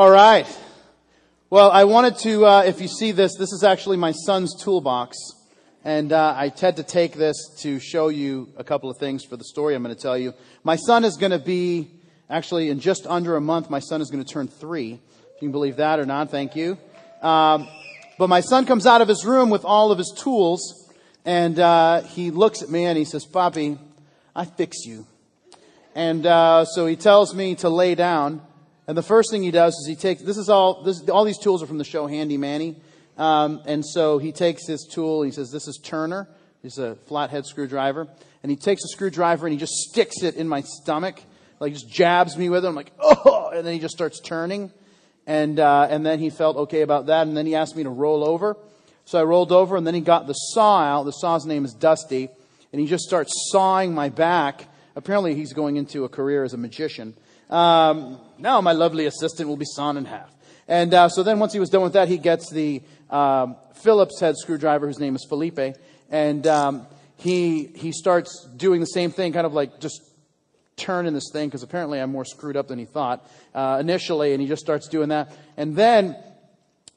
All right. Well, I wanted to, uh, if you see this, this is actually my son's toolbox. And uh, I had to take this to show you a couple of things for the story I'm going to tell you. My son is going to be, actually, in just under a month, my son is going to turn three. If you can believe that or not, thank you. Um, but my son comes out of his room with all of his tools, and uh, he looks at me and he says, Papi, I fix you. And uh, so he tells me to lay down. And the first thing he does is he takes, this is all, this, all these tools are from the show Handy Manny. Um, and so he takes his tool, he says, This is Turner. He's a flathead screwdriver. And he takes a screwdriver and he just sticks it in my stomach, like just jabs me with it. I'm like, oh, and then he just starts turning. And, uh, and then he felt okay about that. And then he asked me to roll over. So I rolled over and then he got the saw out. The saw's name is Dusty. And he just starts sawing my back. Apparently he's going into a career as a magician. Um, now my lovely assistant will be sawn in half. And uh, so then once he was done with that, he gets the um, Phillips head screwdriver, whose name is Felipe, and um, he he starts doing the same thing, kind of like just turning this thing because apparently I'm more screwed up than he thought uh, initially, and he just starts doing that, and then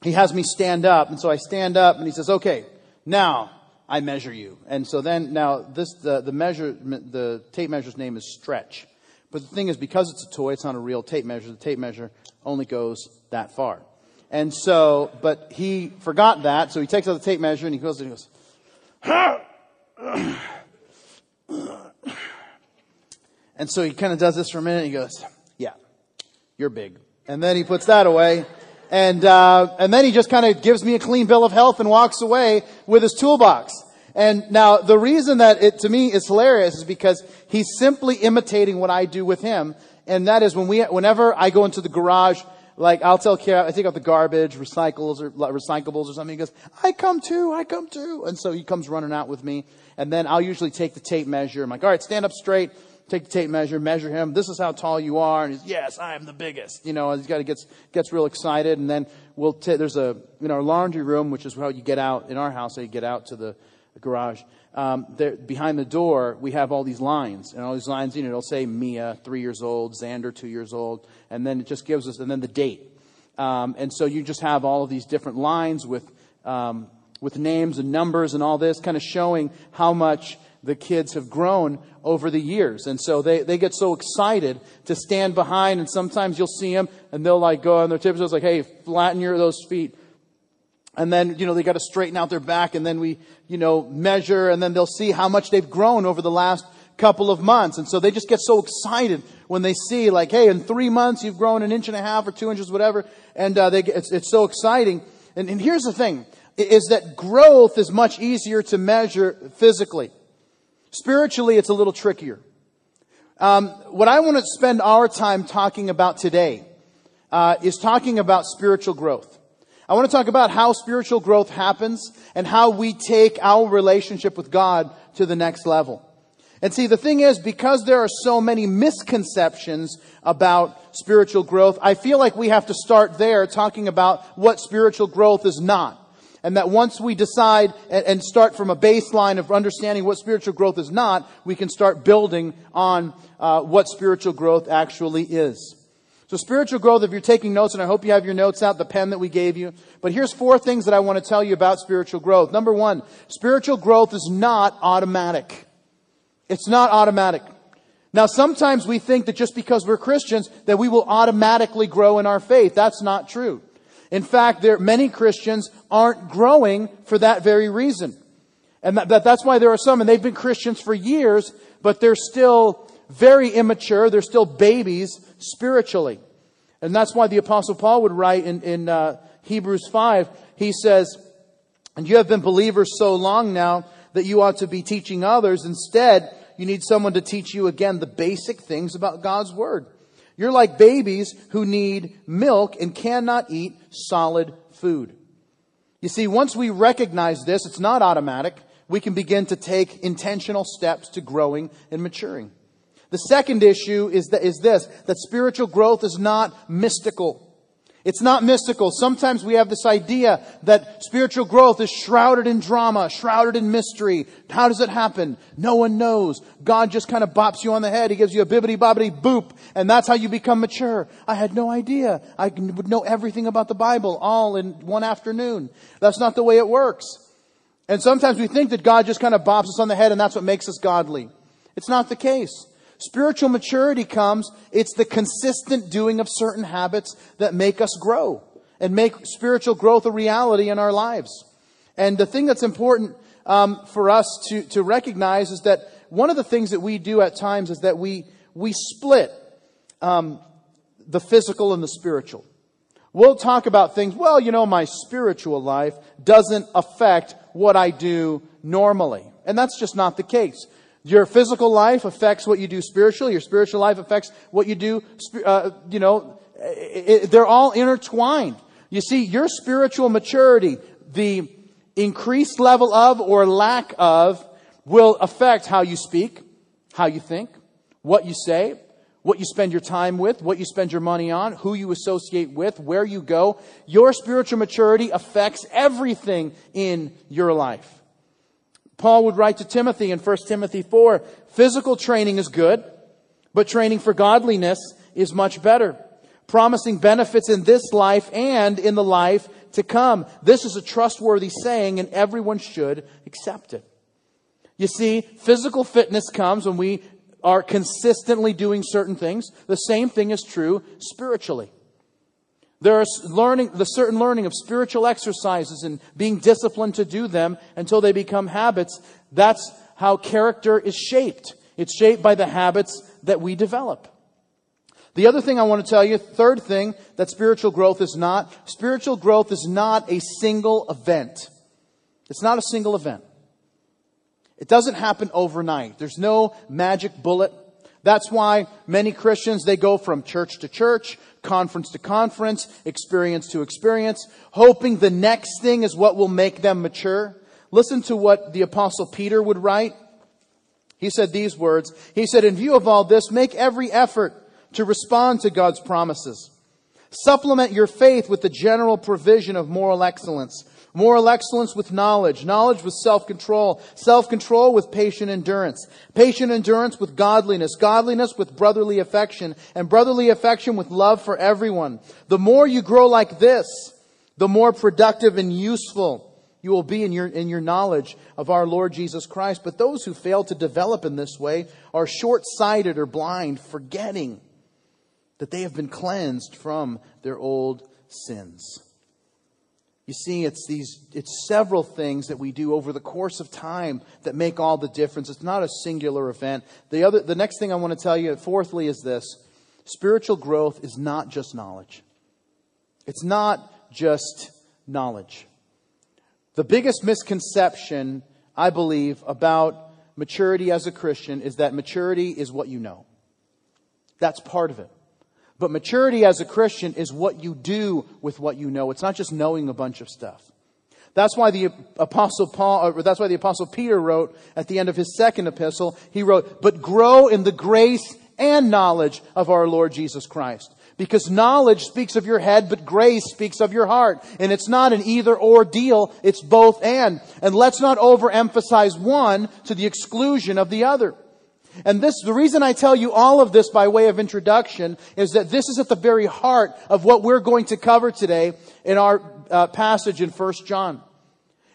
he has me stand up, and so I stand up, and he says, "Okay, now." I measure you. And so then, now, this, the, the measure, the tape measure's name is Stretch. But the thing is, because it's a toy, it's not a real tape measure. The tape measure only goes that far. And so, but he forgot that, so he takes out the tape measure and he goes and he goes, and so he kind of does this for a minute and he goes, yeah, you're big. And then he puts that away. And, uh, and then he just kind of gives me a clean bill of health and walks away with his toolbox. And now the reason that it to me is hilarious is because he's simply imitating what I do with him. And that is when we, whenever I go into the garage like I'll tell Kara, I take out the garbage, recycles or recyclables or something. He goes, I come too, I come too. And so he comes running out with me. And then I'll usually take the tape measure. I'm like, all right, stand up straight, take the tape measure, measure him. This is how tall you are. And he's, yes, I am the biggest. You know, he's got to gets, gets real excited. And then we'll take, there's a, in our laundry room, which is how you get out in our house, how you get out to the, the garage. Um, there, behind the door, we have all these lines, and all these lines, you know, it'll say Mia, three years old, Xander, two years old, and then it just gives us, and then the date. Um, and so you just have all of these different lines with, um, with names and numbers and all this, kind of showing how much the kids have grown over the years. And so they, they get so excited to stand behind, and sometimes you'll see them, and they'll like go on their tips, it's like, hey, flatten your those feet. And then, you know, they got to straighten out their back, and then we, you know, measure, and then they'll see how much they've grown over the last couple of months. And so they just get so excited when they see, like, hey, in three months you've grown an inch and a half or two inches, whatever. And uh, they get, it's, it's so exciting. And, and here's the thing, is that growth is much easier to measure physically. Spiritually, it's a little trickier. Um, what I want to spend our time talking about today uh, is talking about spiritual growth. I want to talk about how spiritual growth happens and how we take our relationship with God to the next level. And see, the thing is, because there are so many misconceptions about spiritual growth, I feel like we have to start there talking about what spiritual growth is not. And that once we decide and start from a baseline of understanding what spiritual growth is not, we can start building on uh, what spiritual growth actually is. So spiritual growth, if you're taking notes, and I hope you have your notes out, the pen that we gave you. But here's four things that I want to tell you about spiritual growth. Number one, spiritual growth is not automatic. It's not automatic. Now, sometimes we think that just because we're Christians, that we will automatically grow in our faith. That's not true. In fact, there, many Christians aren't growing for that very reason. And that, that, that's why there are some, and they've been Christians for years, but they're still very immature. They're still babies spiritually. And that's why the Apostle Paul would write in, in uh, Hebrews 5, he says, And you have been believers so long now that you ought to be teaching others. Instead, you need someone to teach you again the basic things about God's Word. You're like babies who need milk and cannot eat solid food. You see, once we recognize this, it's not automatic. We can begin to take intentional steps to growing and maturing. The second issue is, that, is this, that spiritual growth is not mystical. It's not mystical. Sometimes we have this idea that spiritual growth is shrouded in drama, shrouded in mystery. How does it happen? No one knows. God just kind of bops you on the head. He gives you a bibbity bobbity boop, and that's how you become mature. I had no idea. I would know everything about the Bible all in one afternoon. That's not the way it works. And sometimes we think that God just kind of bops us on the head and that's what makes us godly. It's not the case. Spiritual maturity comes, it's the consistent doing of certain habits that make us grow and make spiritual growth a reality in our lives. And the thing that's important um, for us to, to recognize is that one of the things that we do at times is that we, we split um, the physical and the spiritual. We'll talk about things, well, you know, my spiritual life doesn't affect what I do normally. And that's just not the case. Your physical life affects what you do spiritually. Your spiritual life affects what you do, uh, you know, it, it, they're all intertwined. You see, your spiritual maturity, the increased level of or lack of, will affect how you speak, how you think, what you say, what you spend your time with, what you spend your money on, who you associate with, where you go. Your spiritual maturity affects everything in your life. Paul would write to Timothy in 1 Timothy 4, physical training is good, but training for godliness is much better, promising benefits in this life and in the life to come. This is a trustworthy saying and everyone should accept it. You see, physical fitness comes when we are consistently doing certain things. The same thing is true spiritually. There is learning, the certain learning of spiritual exercises and being disciplined to do them until they become habits. That's how character is shaped. It's shaped by the habits that we develop. The other thing I want to tell you, third thing that spiritual growth is not, spiritual growth is not a single event. It's not a single event. It doesn't happen overnight. There's no magic bullet. That's why many Christians, they go from church to church, conference to conference, experience to experience, hoping the next thing is what will make them mature. Listen to what the apostle Peter would write. He said these words. He said, in view of all this, make every effort to respond to God's promises. Supplement your faith with the general provision of moral excellence Moral excellence with knowledge. Knowledge with self-control. Self-control with patient endurance. Patient endurance with godliness. Godliness with brotherly affection. And brotherly affection with love for everyone. The more you grow like this, the more productive and useful you will be in your, in your knowledge of our Lord Jesus Christ. But those who fail to develop in this way are short-sighted or blind, forgetting that they have been cleansed from their old sins. You see, it's these, it's several things that we do over the course of time that make all the difference. It's not a singular event. The other, the next thing I want to tell you, fourthly, is this. Spiritual growth is not just knowledge. It's not just knowledge. The biggest misconception, I believe, about maturity as a Christian is that maturity is what you know. That's part of it. But maturity as a Christian is what you do with what you know. It's not just knowing a bunch of stuff. That's why the apostle Paul, or that's why the apostle Peter wrote at the end of his second epistle, he wrote, but grow in the grace and knowledge of our Lord Jesus Christ. Because knowledge speaks of your head, but grace speaks of your heart. And it's not an either or deal, it's both and. And let's not overemphasize one to the exclusion of the other. And this, the reason I tell you all of this by way of introduction is that this is at the very heart of what we're going to cover today in our uh, passage in 1 John.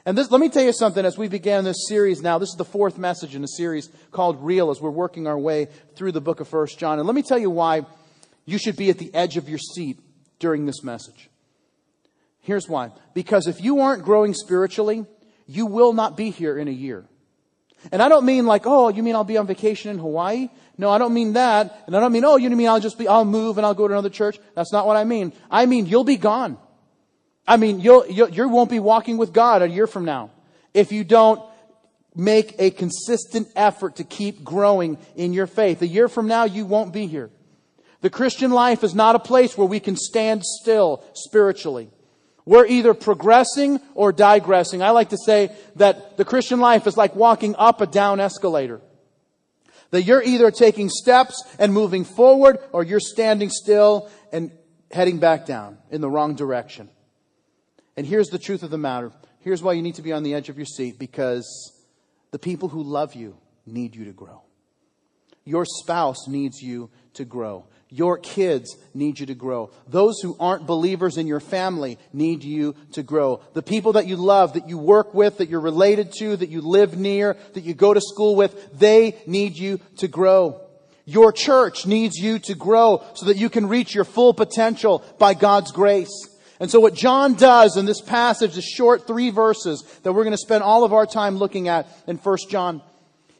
And this, let me tell you something as we began this series now. This is the fourth message in a series called Real as we're working our way through the book of 1 John. And let me tell you why you should be at the edge of your seat during this message. Here's why. Because if you aren't growing spiritually, you will not be here in a year. And I don't mean like, oh, you mean I'll be on vacation in Hawaii? No, I don't mean that. And I don't mean, oh, you mean I'll just be, I'll move and I'll go to another church? That's not what I mean. I mean, you'll be gone. I mean, you'll, you'll, you won't be walking with God a year from now if you don't make a consistent effort to keep growing in your faith. A year from now, you won't be here. The Christian life is not a place where we can stand still spiritually. We're either progressing or digressing. I like to say that the Christian life is like walking up a down escalator. That you're either taking steps and moving forward or you're standing still and heading back down in the wrong direction. And here's the truth of the matter. Here's why you need to be on the edge of your seat because the people who love you need you to grow. Your spouse needs you to grow. Your kids need you to grow. Those who aren't believers in your family need you to grow. The people that you love, that you work with, that you're related to, that you live near, that you go to school with, they need you to grow. Your church needs you to grow so that you can reach your full potential by God's grace. And so what John does in this passage, the short three verses that we're going to spend all of our time looking at in 1 John,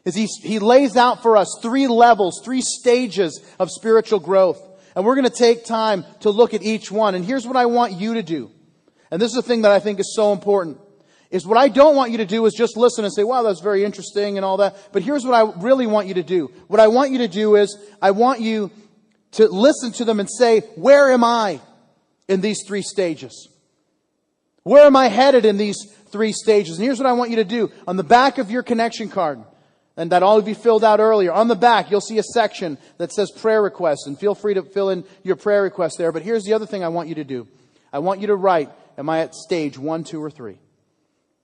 is he, he lays out for us three levels, three stages of spiritual growth. And we're going to take time to look at each one. And here's what I want you to do. And this is the thing that I think is so important. Is what I don't want you to do is just listen and say, wow, that's very interesting and all that. But here's what I really want you to do. What I want you to do is, I want you to listen to them and say, where am I in these three stages? Where am I headed in these three stages? And here's what I want you to do. On the back of your connection card, and that all of you filled out earlier. On the back, you'll see a section that says prayer requests, and feel free to fill in your prayer requests there. But here's the other thing I want you to do. I want you to write, am I at stage one, two, or three?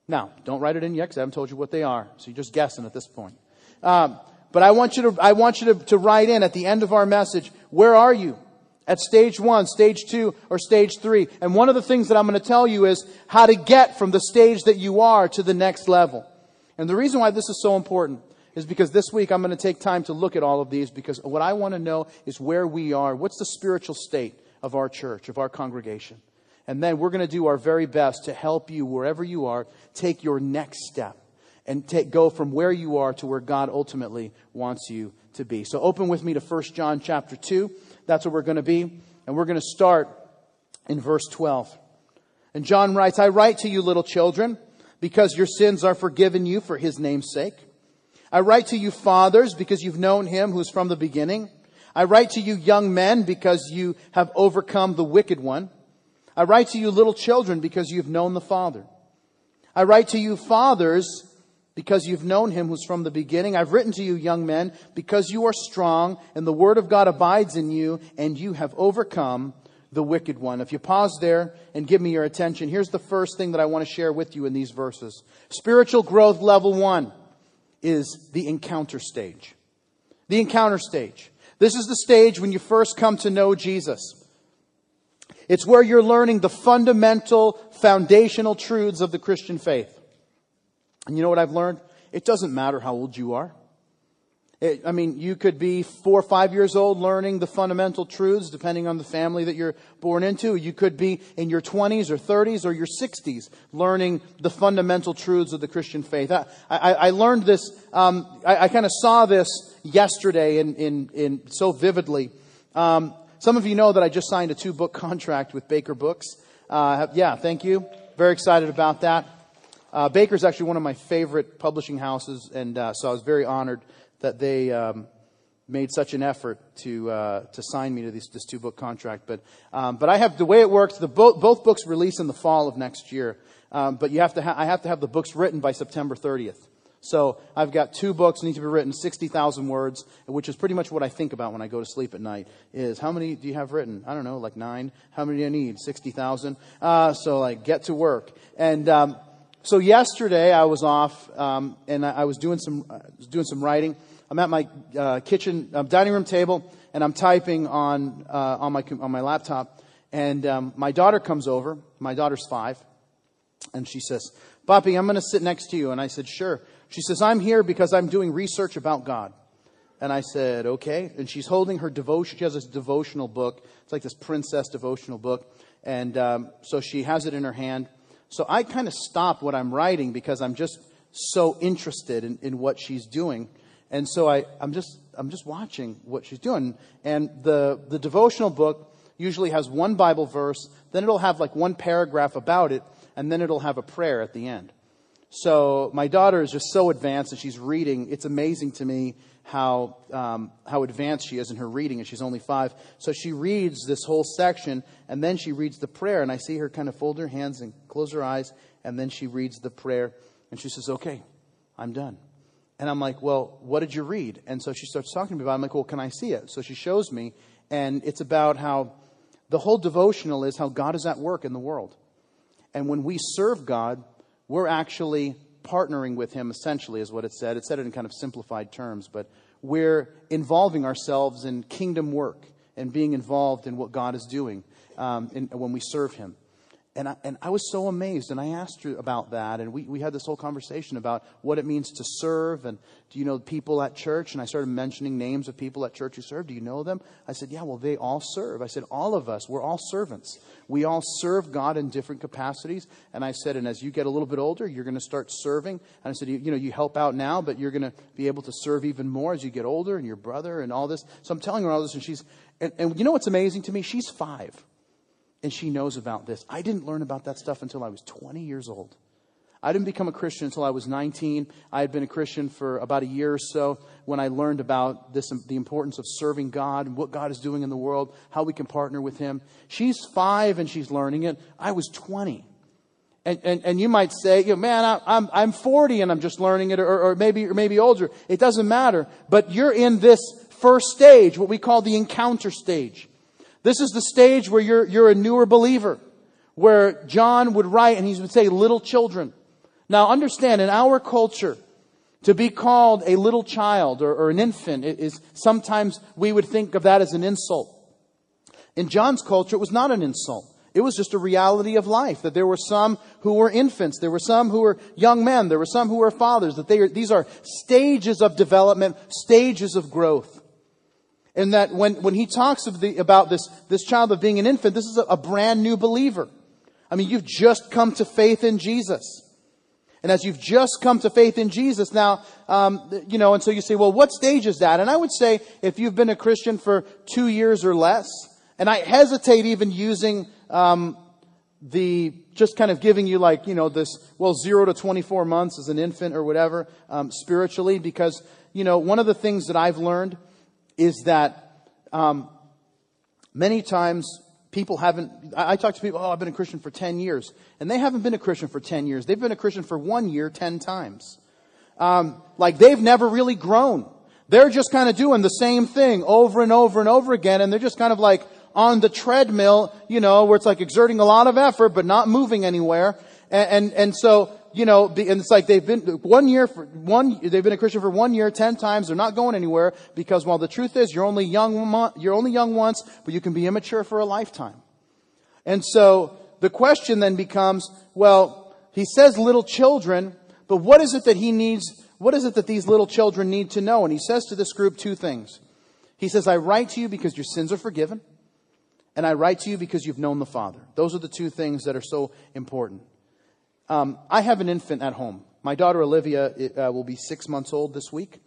Now, don't write it in yet because I haven't told you what they are, so you're just guessing at this point. Um, but I want you to, I want you to, to write in at the end of our message, where are you? At stage one, stage two, or stage three. And one of the things that I'm going to tell you is how to get from the stage that you are to the next level. And the reason why this is so important is because this week I'm going to take time to look at all of these because what I want to know is where we are. What's the spiritual state of our church, of our congregation? And then we're going to do our very best to help you wherever you are take your next step and take, go from where you are to where God ultimately wants you to be. So open with me to 1 John chapter 2. That's where we're going to be. And we're going to start in verse 12. And John writes, I write to you, little children, because your sins are forgiven you for his name's sake. I write to you fathers because you've known him who's from the beginning. I write to you young men because you have overcome the wicked one. I write to you little children because you've known the Father. I write to you fathers because you've known him who's from the beginning. I've written to you young men because you are strong and the word of God abides in you and you have overcome the wicked one. If you pause there and give me your attention, here's the first thing that I want to share with you in these verses. Spiritual growth level one is the encounter stage. The encounter stage. This is the stage when you first come to know Jesus. It's where you're learning the fundamental, foundational truths of the Christian faith. And you know what I've learned? It doesn't matter how old you are. It, I mean, you could be four or five years old learning the fundamental truths, depending on the family that you're born into. You could be in your 20s or 30s or your 60s learning the fundamental truths of the Christian faith. I, I, I learned this, um, I, I kind of saw this yesterday in, in, in so vividly. Um, some of you know that I just signed a two book contract with Baker Books. Uh, yeah, thank you. Very excited about that. Uh, Baker's actually one of my favorite publishing houses, and uh, so I was very honored that they um, made such an effort to uh, to sign me to this, this two book contract. But um, but I have the way it works. The both both books release in the fall of next year. Um, but you have to ha- I have to have the books written by September 30th. So I've got two books need to be written, 60,000 words, which is pretty much what I think about when I go to sleep at night. Is how many do you have written? I don't know, like nine. How many do I need? 60,000. Uh, so like get to work. And um, so yesterday I was off, um, and I, I, was doing some uh, doing some writing. I'm at my uh, kitchen uh, dining room table, and I'm typing on uh, on my on my laptop. And um, my daughter comes over. My daughter's five, and she says, "Papi, I'm going to sit next to you." And I said, "Sure." She says, "I'm here because I'm doing research about God." And I said, "Okay." And she's holding her devotion. She has this devotional book. It's like this princess devotional book, and um, so she has it in her hand. So I kind of stop what I'm writing because I'm just so interested in, in what she's doing. And so I, I'm just I'm just watching what she's doing. And the the devotional book usually has one Bible verse, then it'll have like one paragraph about it, and then it'll have a prayer at the end. So my daughter is just so advanced and she's reading. It's amazing to me how um, how advanced she is in her reading, and she's only five. So she reads this whole section, and then she reads the prayer, and I see her kind of fold her hands and close her eyes, and then she reads the prayer, and she says, "Okay, I'm done." And I'm like, "Well, what did you read?" And so she starts talking to me about. It. I'm like, "Well, can I see it?" So she shows me, and it's about how the whole devotional is how God is at work in the world. And when we serve God, we're actually partnering with Him, essentially, is what it said. It said it in kind of simplified terms, but we're involving ourselves in kingdom work and being involved in what God is doing um, in, when we serve Him. And I, and I was so amazed, and I asked her about that, and we, we had this whole conversation about what it means to serve, and do you know people at church? And I started mentioning names of people at church who serve. Do you know them? I said, yeah, well, they all serve. I said, all of us, we're all servants. We all serve God in different capacities. And I said, and as you get a little bit older, you're going to start serving. And I said, you, you know, you help out now, but you're going to be able to serve even more as you get older, and your brother, and all this. So I'm telling her all this, and she's, and, and you know what's amazing to me? She's five and she knows about this. I didn't learn about that stuff until I was 20 years old. I didn't become a Christian until I was 19. I had been a Christian for about a year or so when I learned about this, the importance of serving God and what God is doing in the world, how we can partner with Him. She's five and she's learning it. I was 20. And, and, and you might say, you know, man, I, I'm, I'm 40 and I'm just learning it, or, or maybe, or maybe older. It doesn't matter. But you're in this first stage, what we call the encounter stage. This is the stage where you're, you're a newer believer, where John would write and he would say, little children. Now understand, in our culture, to be called a little child or, or an infant is sometimes we would think of that as an insult. In John's culture, it was not an insult. It was just a reality of life that there were some who were infants, there were some who were young men, there were some who were fathers, that they are, these are stages of development, stages of growth. And that when, when he talks of the, about this, this child of being an infant, this is a, a brand new believer. I mean, you've just come to faith in Jesus. And as you've just come to faith in Jesus, now, um, you know, and so you say, well, what stage is that? And I would say if you've been a Christian for two years or less, and I hesitate even using um, the just kind of giving you like you know this well zero to 24 months as an infant or whatever um, spiritually because you know one of the things that i've learned is that um, many times people haven't, I, talk to people, oh, I've been a Christian for 10 years. And they haven't been a Christian for 10 years. They've been a Christian for one year 10 times. Um, like they've never really grown. They're just kind of doing the same thing over and over and over again. And they're just kind of like on the treadmill, you know, where it's like exerting a lot of effort, but not moving anywhere. And, and, and so you know, and it's like they've been one year for one, they've been a Christian for one year, ten times. They're not going anywhere because, well, the truth is, you're only young, you're only young once, but you can be immature for a lifetime. And so the question then becomes, well, he says little children, but what is it that he needs? What is it that these little children need to know? And he says to this group two things. He says, I write to you because your sins are forgiven, and I write to you because you've known the Father. Those are the two things that are so important. Um, I have an infant at home. My daughter Olivia uh, will be six months old this week.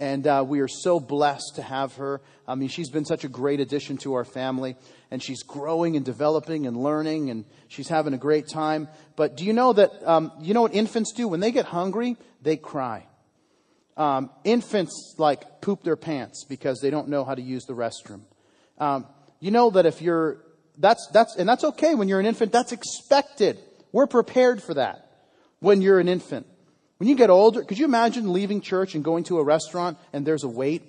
And uh, we are so blessed to have her. I mean, she's been such a great addition to our family. And she's growing and developing and learning, and she's having a great time. But do you know that, um, you know what infants do? When they get hungry, they cry. Um, infants, like, poop their pants because they don't know how to use the restroom. Um, you know that if you're, that's, that's, and that's okay when you're an infant, that's expected. We're prepared for that when you're an infant. When you get older, could you imagine leaving church and going to a restaurant and there's a wait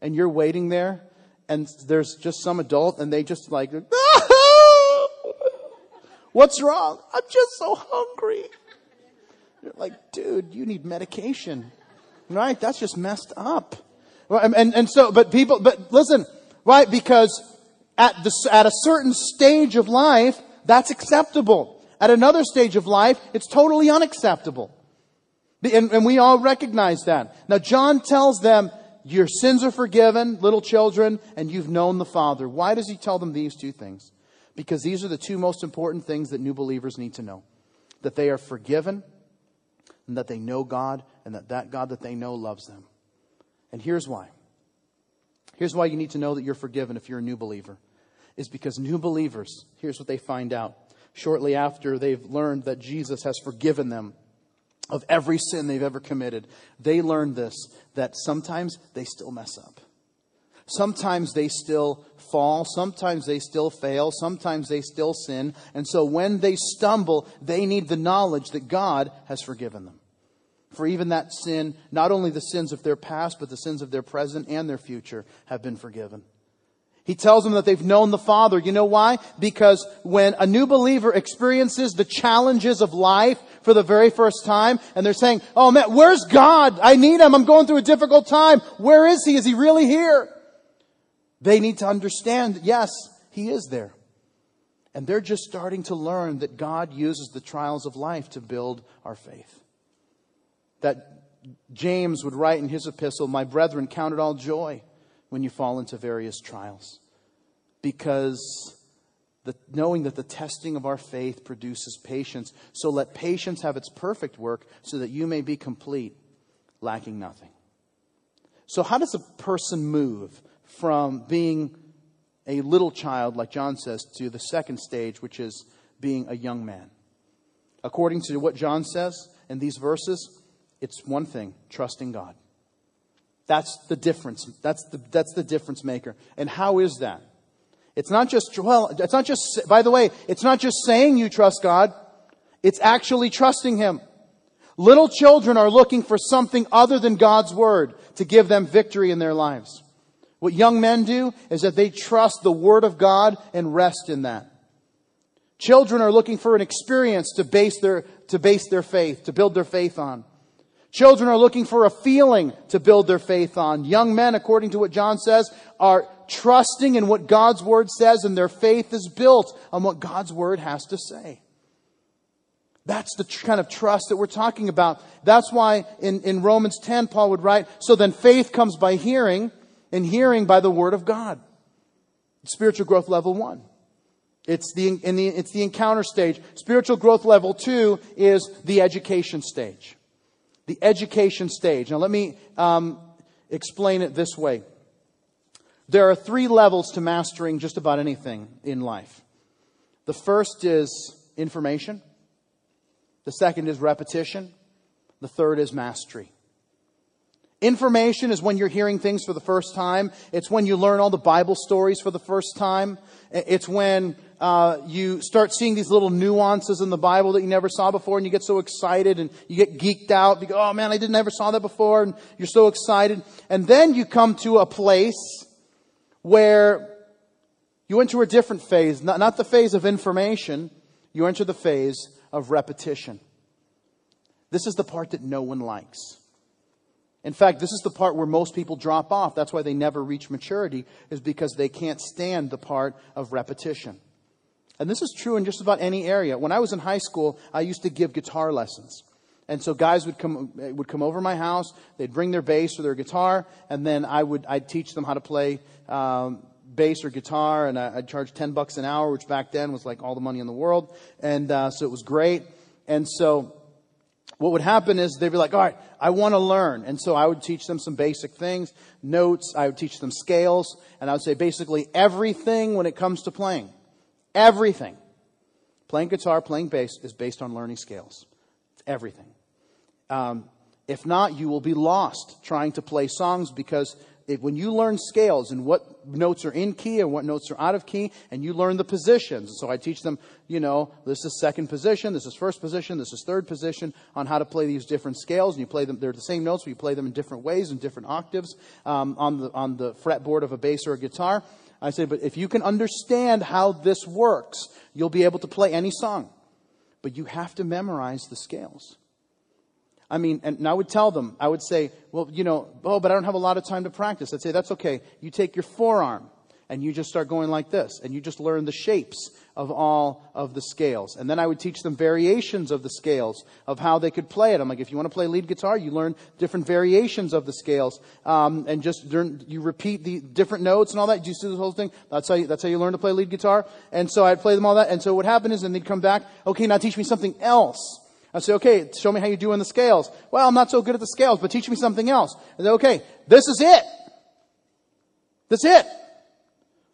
and you're waiting there and there's just some adult and they just like, what's wrong? I'm just so hungry. You're like, dude, you need medication. Right? That's just messed up. And, and, and so, but people, but listen, right? Because at the, at a certain stage of life, that's acceptable. At another stage of life, it's totally unacceptable. And, and we all recognize that. Now, John tells them, your sins are forgiven, little children, and you've known the Father. Why does he tell them these two things? Because these are the two most important things that new believers need to know. That they are forgiven, and that they know God, and that that God that they know loves them. And here's why. Here's why you need to know that you're forgiven if you're a new believer. Is because new believers, here's what they find out shortly after they've learned that Jesus has forgiven them of every sin they've ever committed, they learn this that sometimes they still mess up. Sometimes they still fall. Sometimes they still fail. Sometimes they still sin. And so when they stumble, they need the knowledge that God has forgiven them. For even that sin, not only the sins of their past, but the sins of their present and their future have been forgiven. He tells them that they've known the Father. You know why? Because when a new believer experiences the challenges of life for the very first time, and they're saying, Oh man, where's God? I need Him. I'm going through a difficult time. Where is He? Is He really here? They need to understand, yes, He is there. And they're just starting to learn that God uses the trials of life to build our faith. That James would write in his epistle, My brethren, count it all joy when you fall into various trials. Because the, knowing that the testing of our faith produces patience, so let patience have its perfect work so that you may be complete, lacking nothing. So, how does a person move from being a little child, like John says, to the second stage, which is being a young man? According to what John says in these verses, it's one thing trusting God. That's the difference. That's the, that's the difference maker. And how is that? It's not just, well, it's not just, by the way, it's not just saying you trust God. It's actually trusting Him. Little children are looking for something other than God's Word to give them victory in their lives. What young men do is that they trust the Word of God and rest in that. Children are looking for an experience to base their, to base their faith, to build their faith on. Children are looking for a feeling to build their faith on. Young men, according to what John says, are trusting in what God's word says and their faith is built on what God's word has to say. That's the kind of trust that we're talking about. That's why in, in Romans 10, Paul would write, so then faith comes by hearing, and hearing by the word of God. Spiritual growth level one. It's the, the, it's the encounter stage. Spiritual growth level two is the education stage the education stage. Now, let me um, explain it this way. There are three levels to mastering just about anything in life. The first is information, the second is repetition, the third is mastery. Information is when you're hearing things for the first time. It's when you learn all the Bible stories for the first time. It's when uh, you start seeing these little nuances in the Bible that you never saw before, and you get so excited and you get geeked out. You go, oh man, I didn't ever saw that before, and you're so excited. And then you come to a place where you enter a different phase, not, not the phase of information, you enter the phase of repetition. This is the part that no one likes. In fact, this is the part where most people drop off. That's why they never reach maturity, is because they can't stand the part of repetition. And this is true in just about any area. When I was in high school, I used to give guitar lessons. And so guys would come, would come over my house, they'd bring their bass or their guitar, and then I would, I'd teach them how to play, um, bass or guitar, and I, would charge 10 bucks an hour, which back then was like all the money in the world. And, uh, so it was great. And so, what would happen is they'd be like, all right, I want to learn. And so I would teach them some basic things, notes, I would teach them scales, and I would say basically everything when it comes to playing. Everything. Playing guitar, playing bass is based on learning scales. It's everything. Um, if not, you will be lost trying to play songs because when you learn scales and what notes are in key and what notes are out of key, and you learn the positions. So I teach them, you know, this is second position, this is first position, this is third position on how to play these different scales. And you play them, they're the same notes, but you play them in different ways, and different octaves um, on, the, on the fretboard of a bass or a guitar. I say, but if you can understand how this works, you'll be able to play any song. But you have to memorize the scales. I mean, and I would tell them, I would say, well, you know, oh, but I don't have a lot of time to practice. I'd say, that's okay. You take your forearm and you just start going like this and you just learn the shapes of all of the scales. And then I would teach them variations of the scales of how they could play it. I'm like, if you want to play lead guitar, you learn different variations of the scales, um, and just learn, you repeat the different notes and all that. You see this whole thing? That's how you, that's how you learn to play lead guitar. And so I'd play them all that. And so what happened is, then they'd come back. Okay, now teach me something else. I'd say, okay, show me how you do in the scales. Well, I'm not so good at the scales, but teach me something else. And say, okay, this is it. That's it.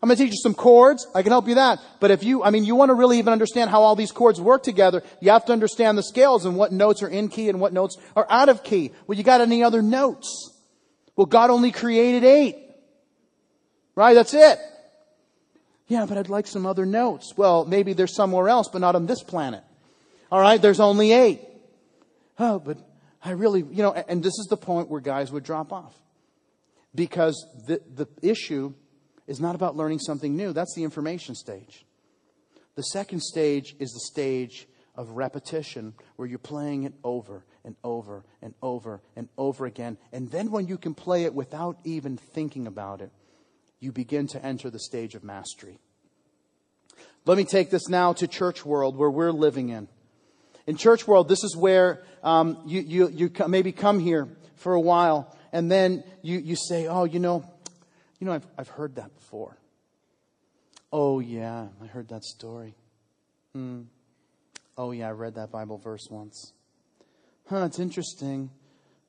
I'm going to teach you some chords. I can help you that. But if you, I mean, you want to really even understand how all these chords work together, you have to understand the scales and what notes are in key and what notes are out of key. Well, you got any other notes? Well, God only created eight. Right? That's it. Yeah, but I'd like some other notes. Well, maybe they're somewhere else, but not on this planet. All right? There's only eight. Oh, but I really, you know, and this is the point where guys would drop off. Because the, the issue is not about learning something new. That's the information stage. The second stage is the stage of repetition where you're playing it over and over and over and over again. And then when you can play it without even thinking about it, you begin to enter the stage of mastery. Let me take this now to church world where we're living in. In church world, this is where um, you, you, you maybe come here for a while and then you, you say, oh, you know, you know, I've, I've heard that before. Oh, yeah, I heard that story. Hmm. Oh, yeah, I read that Bible verse once. Huh, it's interesting.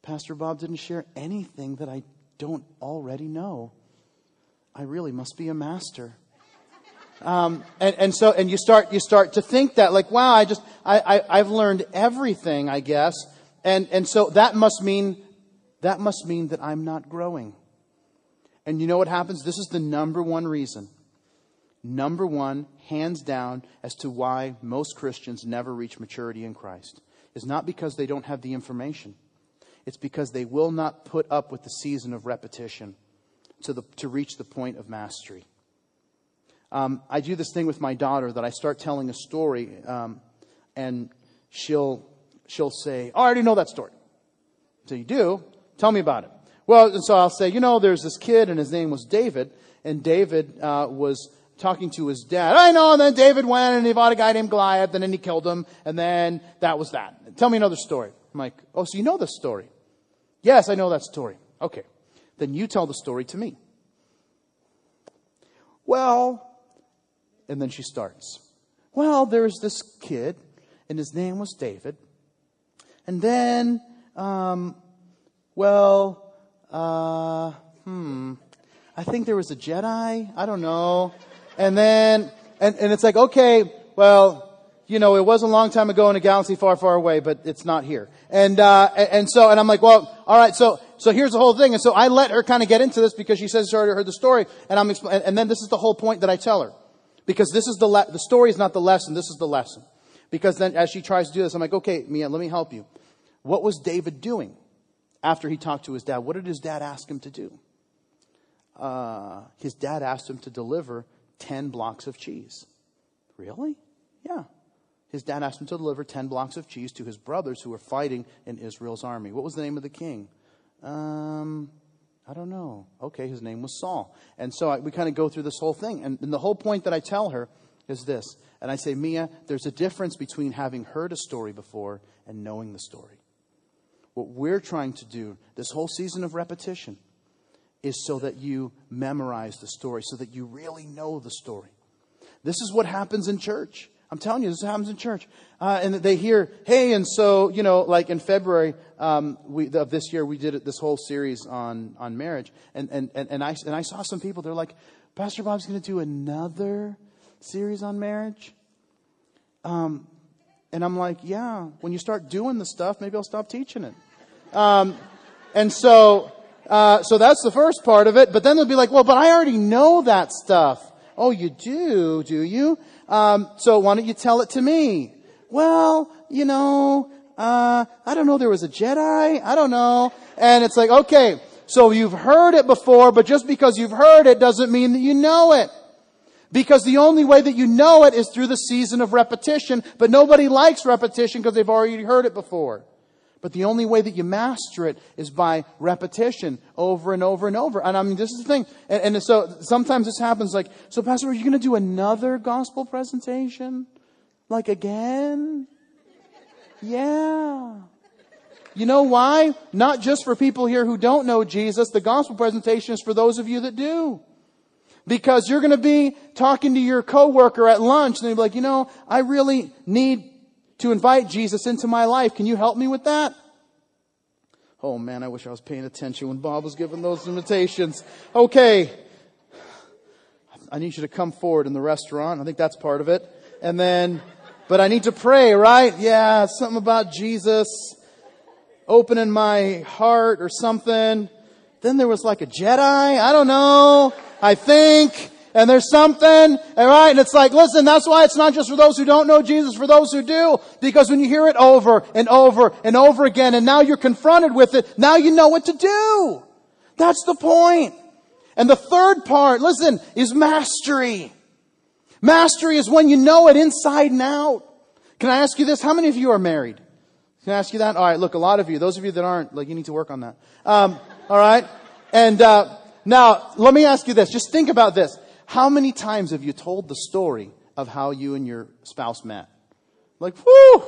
Pastor Bob didn't share anything that I don't already know. I really must be a master. Um, and, and so, and you start, you start to think that, like, wow, I just, I, I, I've learned everything, I guess. And, and so that must mean, that must mean that I'm not growing. And you know what happens? This is the number one reason. Number one, hands down, as to why most Christians never reach maturity in Christ is not because they don't have the information. It's because they will not put up with the season of repetition to, the, to reach the point of mastery. Um, I do this thing with my daughter that I start telling a story, um, and she'll, she'll say, Oh, I already know that story. So you do? Tell me about it. Well, and so I'll say, You know, there's this kid, and his name was David, and David uh, was talking to his dad. I know, and then David went and he fought a guy named Goliath, and then he killed him, and then that was that. Tell me another story. I'm like, Oh, so you know this story? Yes, I know that story. Okay. Then you tell the story to me. Well, and then she starts. Well, there's this kid, and his name was David. And then, um, well, uh, hmm, I think there was a Jedi. I don't know. And then, and, and it's like, okay, well, you know, it was a long time ago in a galaxy far, far away, but it's not here. And, uh, and so, and I'm like, well, all right, so, so here's the whole thing. And so I let her kind of get into this because she says she already heard the story, and I'm, expl- and then this is the whole point that I tell her. Because this is the, le- the story is not the lesson, this is the lesson. Because then as she tries to do this, I'm like, okay, Mia, let me help you. What was David doing after he talked to his dad? What did his dad ask him to do? Uh, his dad asked him to deliver 10 blocks of cheese. Really? Yeah. His dad asked him to deliver 10 blocks of cheese to his brothers who were fighting in Israel's army. What was the name of the king? Um, I don't know. Okay, his name was Saul. And so I, we kind of go through this whole thing. And, and the whole point that I tell her is this. And I say, Mia, there's a difference between having heard a story before and knowing the story. What we're trying to do, this whole season of repetition, is so that you memorize the story, so that you really know the story. This is what happens in church. I'm telling you, this happens in church. Uh, and they hear, hey, and so, you know, like in February um, we, of this year, we did this whole series on, on marriage. And, and, and, and, I, and I saw some people, they're like, Pastor Bob's going to do another series on marriage? Um, and I'm like, yeah, when you start doing the stuff, maybe I'll stop teaching it. Um, and so, uh, so that's the first part of it. But then they'll be like, well, but I already know that stuff. Oh, you do, do you? Um, so why don't you tell it to me? Well, you know, uh, I don't know. There was a Jedi. I don't know. And it's like, okay, so you've heard it before, but just because you've heard it doesn't mean that you know it. Because the only way that you know it is through the season of repetition, but nobody likes repetition because they've already heard it before. But the only way that you master it is by repetition over and over and over. And I mean, this is the thing. And, and so sometimes this happens like, so Pastor, are you going to do another gospel presentation? Like again? Yeah. You know why? Not just for people here who don't know Jesus. The gospel presentation is for those of you that do. Because you're going to be talking to your coworker at lunch and they'll be like, you know, I really need to invite Jesus into my life. Can you help me with that? Oh man, I wish I was paying attention when Bob was giving those invitations. Okay. I need you to come forward in the restaurant. I think that's part of it. And then, but I need to pray, right? Yeah, something about Jesus opening my heart or something. Then there was like a Jedi. I don't know. I think and there's something, all right? And it's like, listen, that's why it's not just for those who don't know Jesus, for those who do. Because when you hear it over and over and over again, and now you're confronted with it, now you know what to do. That's the point. And the third part, listen, is mastery. Mastery is when you know it inside and out. Can I ask you this? How many of you are married? Can I ask you that? All right, look, a lot of you, those of you that aren't, like, you need to work on that. Um, all right? And, uh, now, let me ask you this. Just think about this. How many times have you told the story of how you and your spouse met? Like, whoo!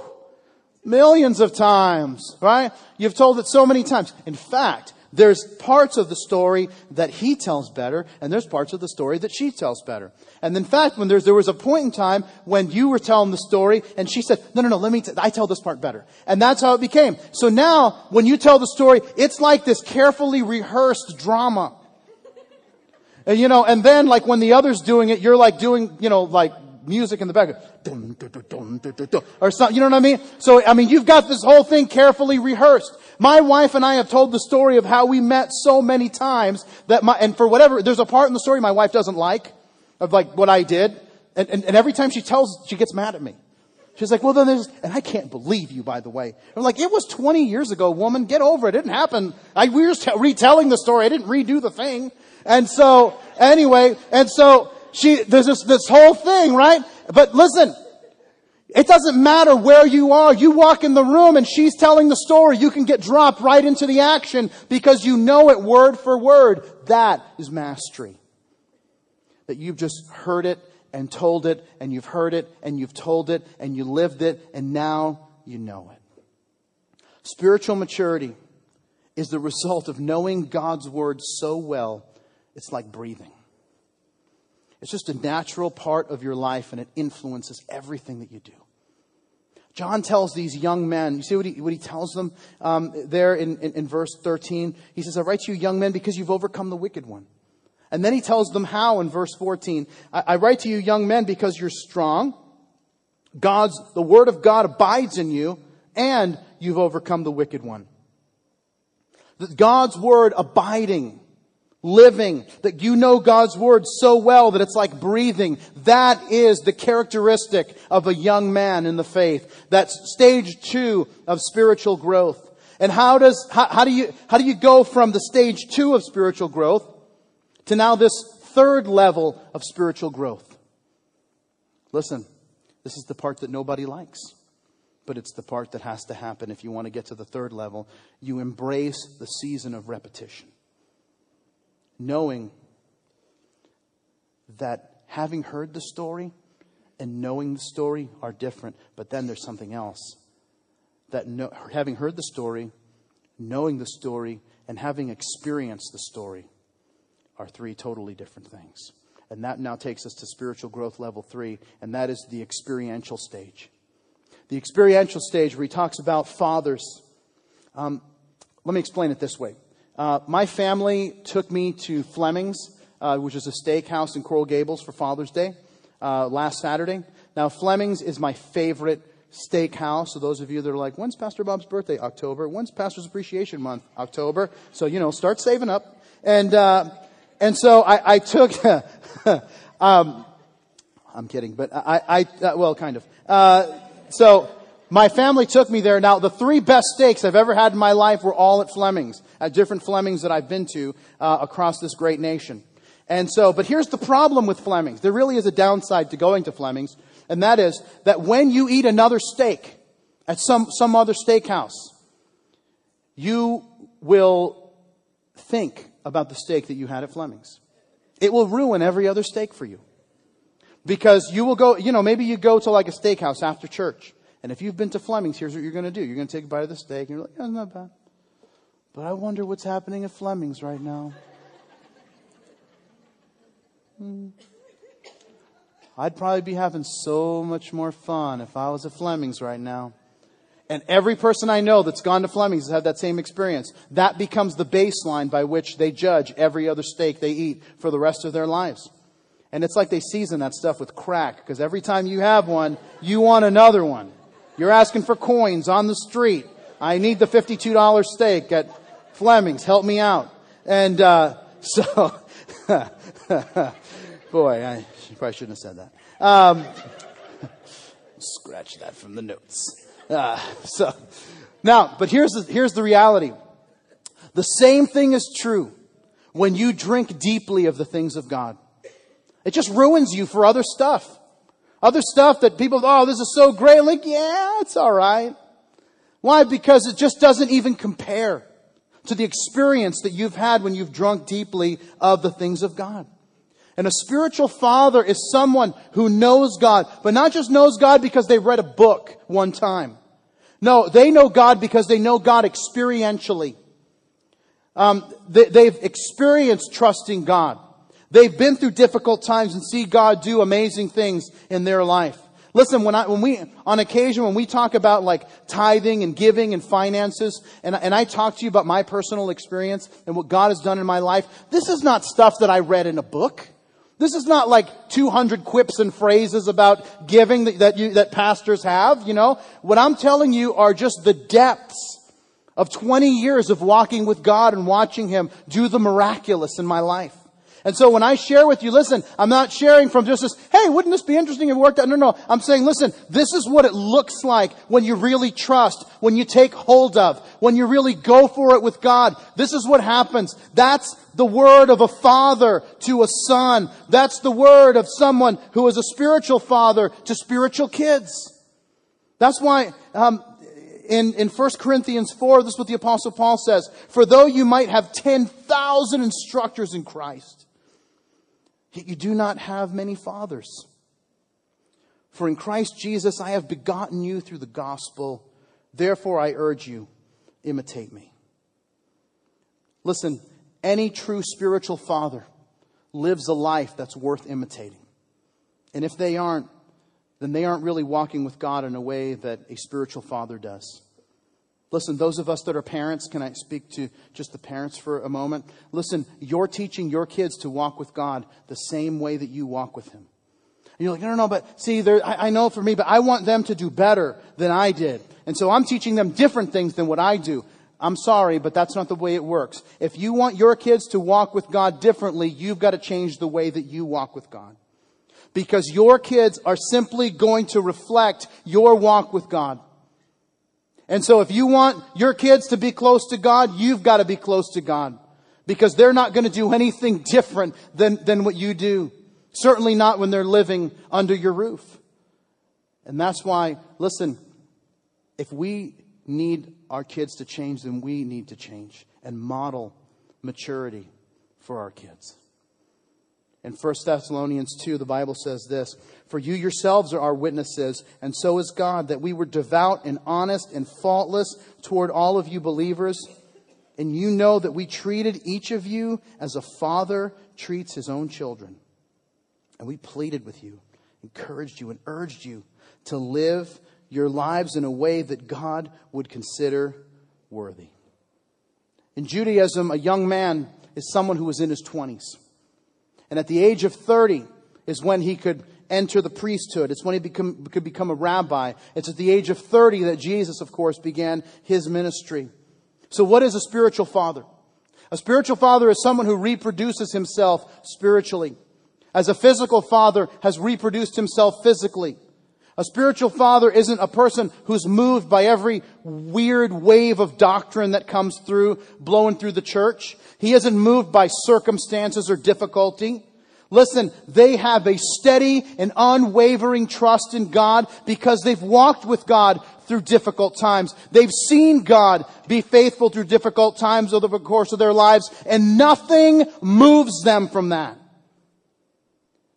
Millions of times, right? You've told it so many times. In fact, there's parts of the story that he tells better, and there's parts of the story that she tells better. And in fact, when there was a point in time when you were telling the story, and she said, no, no, no, let me, t- I tell this part better. And that's how it became. So now, when you tell the story, it's like this carefully rehearsed drama. And you know, and then like when the other's doing it, you're like doing, you know, like music in the background. Or something, you know what I mean? So, I mean, you've got this whole thing carefully rehearsed. My wife and I have told the story of how we met so many times that my, and for whatever, there's a part in the story my wife doesn't like, of like what I did. And, and, and every time she tells, she gets mad at me. She's like, well then there's, and I can't believe you by the way. I'm like, it was 20 years ago, woman, get over it. It didn't happen. I, we were just retelling the story. I didn't redo the thing. And so, anyway, and so she, there's this, this whole thing, right? But listen, it doesn't matter where you are. You walk in the room and she's telling the story. You can get dropped right into the action because you know it word for word. That is mastery. That you've just heard it and told it and you've heard it and you've told it and you lived it and now you know it. Spiritual maturity is the result of knowing God's word so well, it's like breathing. It's just a natural part of your life and it influences everything that you do. John tells these young men, you see what he, what he tells them um, there in, in, in verse 13? He says, I write to you, young men, because you've overcome the wicked one. And then he tells them how in verse 14. I, I write to you, young men, because you're strong. God's, the word of God abides in you, and you've overcome the wicked one. That God's word abiding living, that you know God's word so well that it's like breathing. That is the characteristic of a young man in the faith. That's stage two of spiritual growth. And how does, how, how do you, how do you go from the stage two of spiritual growth to now this third level of spiritual growth? Listen, this is the part that nobody likes. But it's the part that has to happen if you want to get to the third level. You embrace the season of repetition knowing that having heard the story and knowing the story are different, but then there's something else. That no, having heard the story, knowing the story, and having experienced the story are three totally different things. And that now takes us to spiritual growth level three, and that is the experiential stage. The experiential stage where he talks about fathers. Um, let me explain it this way. Uh, my family took me to Fleming's, uh, which is a steakhouse in Coral Gables for Father's Day uh, last Saturday. Now, Fleming's is my favorite steakhouse. So those of you that are like, when's Pastor Bob's birthday? October. When's Pastor's Appreciation Month? October. So, you know, start saving up. And, uh, and so I, I took, um, I'm kidding, but I, I uh, well, kind of. Uh, so my family took me there. Now, the three best steaks I've ever had in my life were all at Fleming's, at different Fleming's that I've been to uh, across this great nation. And so, but here's the problem with Fleming's. There really is a downside to going to Fleming's, and that is that when you eat another steak at some, some other steakhouse, you will think about the steak that you had at Fleming's. It will ruin every other steak for you. Because you will go, you know, maybe you go to like a steakhouse after church and if you've been to Fleming's, here's what you're going to do. You're going to take a bite of the steak, and you're like, yeah, not bad. But I wonder what's happening at Fleming's right now. Hmm. I'd probably be having so much more fun if I was at Fleming's right now. And every person I know that's gone to Fleming's has had that same experience. That becomes the baseline by which they judge every other steak they eat for the rest of their lives. And it's like they season that stuff with crack because every time you have one, you want another one. You're asking for coins on the street. I need the $52 steak at Fleming's. Help me out. And uh, so, boy, I probably shouldn't have said that. Um, scratch that from the notes. Uh, so, now, but here's the, here's the reality. The same thing is true when you drink deeply of the things of God. It just ruins you for other stuff. Other stuff that people, oh, this is so great. Like, yeah, it's alright. Why? Because it just doesn't even compare to the experience that you've had when you've drunk deeply of the things of God. And a spiritual father is someone who knows God, but not just knows God because they read a book one time. No, they know God because they know God experientially. Um, they, have experienced trusting God. They've been through difficult times and see God do amazing things in their life. Listen, when I, when we, on occasion, when we talk about like tithing and giving and finances, and, and I talk to you about my personal experience and what God has done in my life, this is not stuff that I read in a book. This is not like 200 quips and phrases about giving that, that, you, that pastors have, you know. What I'm telling you are just the depths of 20 years of walking with God and watching Him do the miraculous in my life. And so when I share with you, listen, I'm not sharing from just this, hey, wouldn't this be interesting if it worked out? No, no. I'm saying, listen, this is what it looks like when you really trust, when you take hold of, when you really go for it with God. This is what happens. That's the word of a father to a son. That's the word of someone who is a spiritual father to spiritual kids. That's why, um, in, in 1 Corinthians 4, this is what the apostle Paul says. For though you might have 10,000 instructors in Christ, Yet you do not have many fathers. For in Christ Jesus I have begotten you through the gospel. Therefore I urge you, imitate me. Listen, any true spiritual father lives a life that's worth imitating. And if they aren't, then they aren't really walking with God in a way that a spiritual father does. Listen, those of us that are parents, can I speak to just the parents for a moment? Listen, you're teaching your kids to walk with God the same way that you walk with Him. And you're like, no, no, no, but see, I, I know for me, but I want them to do better than I did. And so I'm teaching them different things than what I do. I'm sorry, but that's not the way it works. If you want your kids to walk with God differently, you've got to change the way that you walk with God. Because your kids are simply going to reflect your walk with God. And so if you want your kids to be close to God, you've got to be close to God. Because they're not going to do anything different than, than what you do. Certainly not when they're living under your roof. And that's why, listen, if we need our kids to change, then we need to change and model maturity for our kids. In 1 Thessalonians 2, the Bible says this For you yourselves are our witnesses, and so is God, that we were devout and honest and faultless toward all of you believers. And you know that we treated each of you as a father treats his own children. And we pleaded with you, encouraged you, and urged you to live your lives in a way that God would consider worthy. In Judaism, a young man is someone who is in his 20s. And at the age of 30 is when he could enter the priesthood. It's when he become, could become a rabbi. It's at the age of 30 that Jesus, of course, began his ministry. So what is a spiritual father? A spiritual father is someone who reproduces himself spiritually. As a physical father has reproduced himself physically. A spiritual father isn't a person who's moved by every weird wave of doctrine that comes through, blowing through the church. He isn't moved by circumstances or difficulty. Listen, they have a steady and unwavering trust in God because they've walked with God through difficult times. They've seen God be faithful through difficult times over the course of their lives and nothing moves them from that.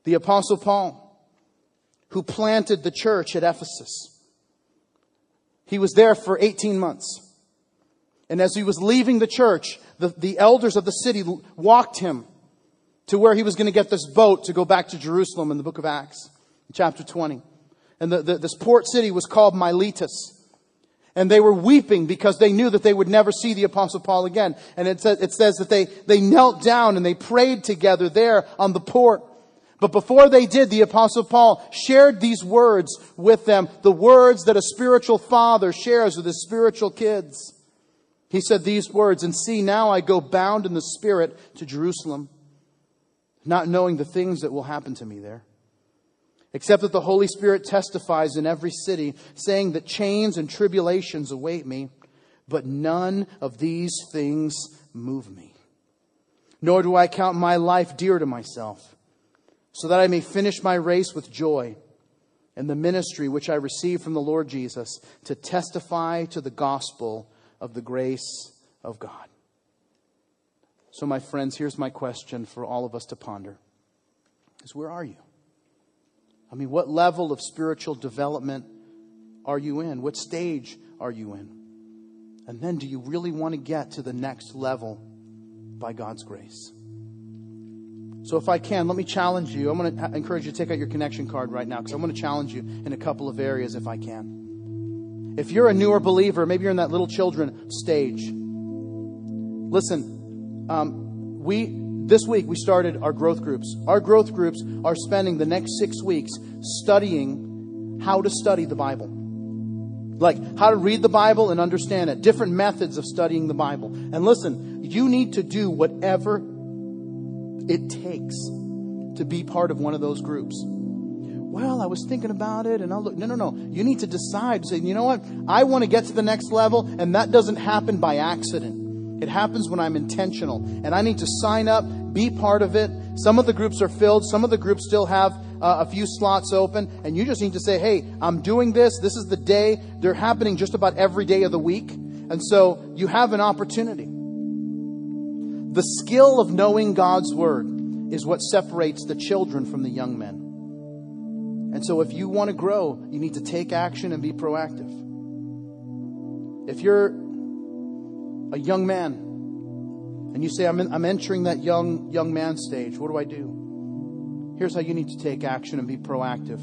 The apostle Paul, who planted the church at Ephesus, he was there for 18 months. And as he was leaving the church, the, the elders of the city walked him to where he was going to get this boat to go back to Jerusalem in the book of Acts, chapter 20. And the, the, this port city was called Miletus. And they were weeping because they knew that they would never see the apostle Paul again. And it says, it says that they, they knelt down and they prayed together there on the port. But before they did, the apostle Paul shared these words with them, the words that a spiritual father shares with his spiritual kids. He said these words, and see, now I go bound in the Spirit to Jerusalem, not knowing the things that will happen to me there. Except that the Holy Spirit testifies in every city, saying that chains and tribulations await me, but none of these things move me. nor do I count my life dear to myself, so that I may finish my race with joy and the ministry which I received from the Lord Jesus to testify to the gospel of the grace of God. So, my friends, here's my question for all of us to ponder is where are you? I mean, what level of spiritual development are you in? What stage are you in? And then, do you really want to get to the next level by God's grace? So, if I can, let me challenge you. I'm going to encourage you to take out your connection card right now because I'm going to challenge you in a couple of areas if I can. If you're a newer believer, maybe you're in that little children stage. Listen, um, we this week we started our growth groups. Our growth groups are spending the next six weeks studying how to study the Bible. Like how to read the Bible and understand it, different methods of studying the Bible. And listen, you need to do whatever it takes to be part of one of those groups. Well, I was thinking about it and I'll look. No, no, no. You need to decide. Say, you know what? I want to get to the next level, and that doesn't happen by accident. It happens when I'm intentional. And I need to sign up, be part of it. Some of the groups are filled, some of the groups still have uh, a few slots open, and you just need to say, hey, I'm doing this. This is the day. They're happening just about every day of the week. And so you have an opportunity. The skill of knowing God's word is what separates the children from the young men. And so if you want to grow, you need to take action and be proactive. If you're a young man and you say, I'm, in, I'm entering that young, young man stage, what do I do? Here's how you need to take action and be proactive.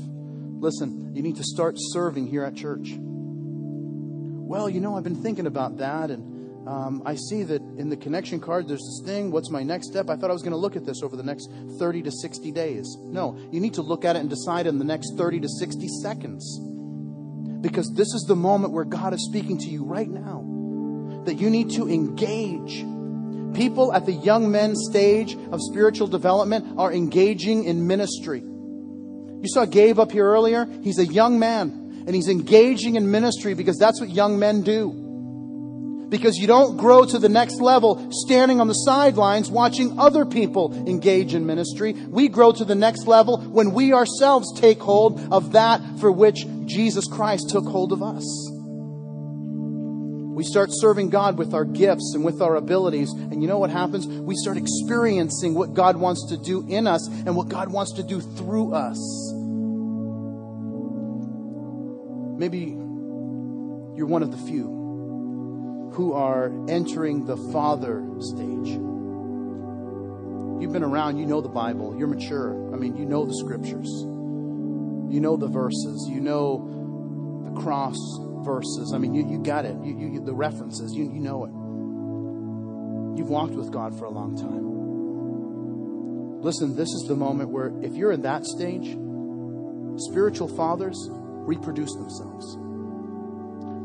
Listen, you need to start serving here at church. Well, you know, I've been thinking about that, and um, I see that in the connection card there's this thing. What's my next step? I thought I was going to look at this over the next 30 to 60 days. No, you need to look at it and decide in the next 30 to 60 seconds. Because this is the moment where God is speaking to you right now. That you need to engage People at the young men stage of spiritual development are engaging in ministry. You saw Gabe up here earlier. He's a young man and he's engaging in ministry because that's what young men do. Because you don't grow to the next level standing on the sidelines watching other people engage in ministry. We grow to the next level when we ourselves take hold of that for which Jesus Christ took hold of us. We start serving God with our gifts and with our abilities. And you know what happens? We start experiencing what God wants to do in us and what God wants to do through us. Maybe you're one of the few who are entering the Father stage. You've been around, you know the Bible, you're mature. I mean, you know the scriptures, you know the verses, you know the cross verses. I mean, you, you got it. You, you, the references, you, you know it. You've walked with God for a long time. Listen, this is the moment where if you're in that stage, spiritual fathers reproduce themselves.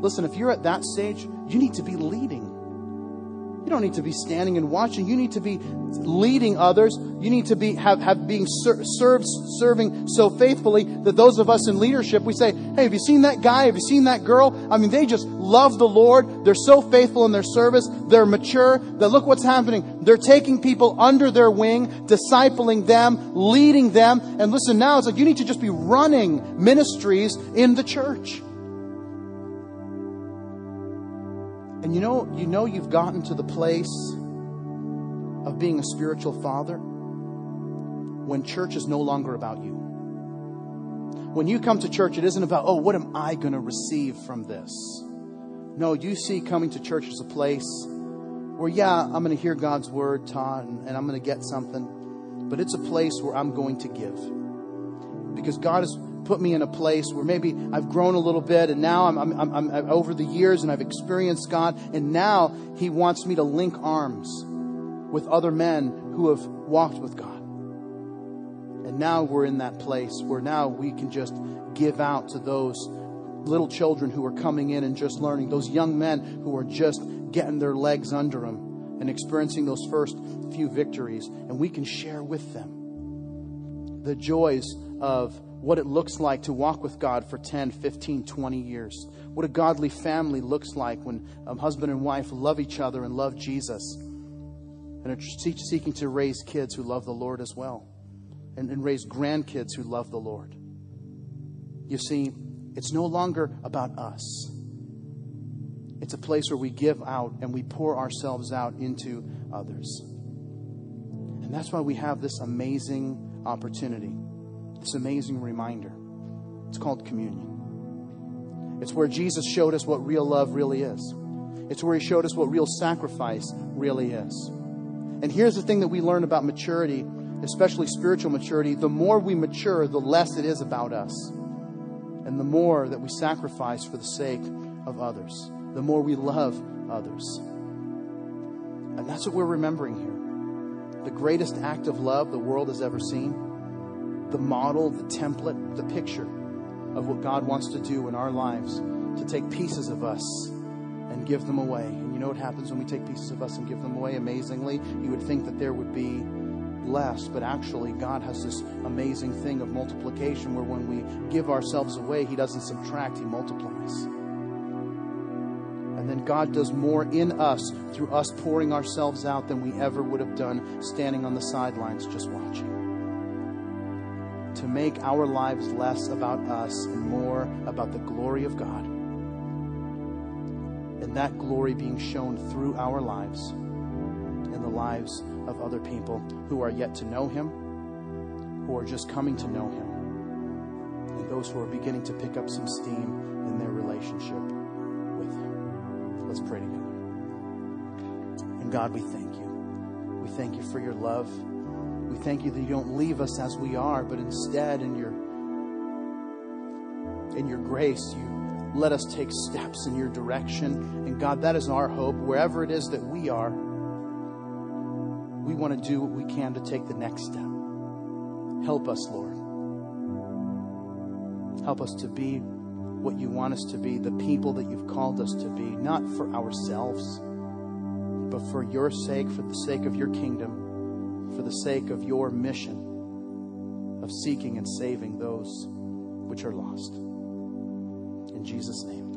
Listen, if you're at that stage, you need to be leading. You don't need to be standing and watching. You need to be leading others. You need to be have, have being ser- served, serving so faithfully that those of us in leadership, we say, Hey, have you seen that guy? Have you seen that girl? I mean, they just love the Lord. They're so faithful in their service. They're mature. That look what's happening. They're taking people under their wing, discipling them, leading them. And listen, now it's like you need to just be running ministries in the church. And you know, you know you've gotten to the place of being a spiritual father when church is no longer about you. When you come to church, it isn't about, oh, what am I going to receive from this? No, you see coming to church as a place where, yeah, I'm going to hear God's word taught and, and I'm going to get something, but it's a place where I'm going to give. Because God is put me in a place where maybe I've grown a little bit and now I'm, I'm, I'm, I'm, over the years and I've experienced God and now He wants me to link arms with other men who have walked with God. And now we're in that place where now we can just give out to those little children who are coming in and just learning, those young men who are just getting their legs under them and experiencing those first few victories. And we can share with them the joys of what it looks like to walk with God for 10, 15, 20 years. What a godly family looks like when a husband and wife love each other and love Jesus. And and are seeking to raise kids who love the Lord as well, and, and raise grandkids who love the Lord. You see, it's no longer about us. It's a place where we give out and we pour ourselves out into others. And that's why we have this amazing opportunity, this amazing reminder. It's called communion. It's where Jesus showed us what real love really is. It's where he showed us what real sacrifice really is. And here's the thing that we learn about maturity, especially spiritual maturity the more we mature, the less it is about us. And the more that we sacrifice for the sake of others, the more we love others. And that's what we're remembering here the greatest act of love the world has ever seen, the model, the template, the picture of what God wants to do in our lives to take pieces of us and give them away. And you know what happens when we take pieces of us and give them away? Amazingly, you would think that there would be less, but actually, God has this amazing thing of multiplication where when we give ourselves away, He doesn't subtract, He multiplies. And then God does more in us through us pouring ourselves out than we ever would have done standing on the sidelines just watching. To make our lives less about us and more about the glory of God. And that glory being shown through our lives and the lives of other people who are yet to know Him, who are just coming to know Him, and those who are beginning to pick up some steam in their relationship with Him. Let's pray together. And God, we thank you. We thank you for your love. We thank you that you don't leave us as we are, but instead, in your in your grace, you let us take steps in your direction. And God, that is our hope. Wherever it is that we are, we want to do what we can to take the next step. Help us, Lord. Help us to be what you want us to be, the people that you've called us to be, not for ourselves, but for your sake, for the sake of your kingdom, for the sake of your mission of seeking and saving those which are lost. In Jesus' name.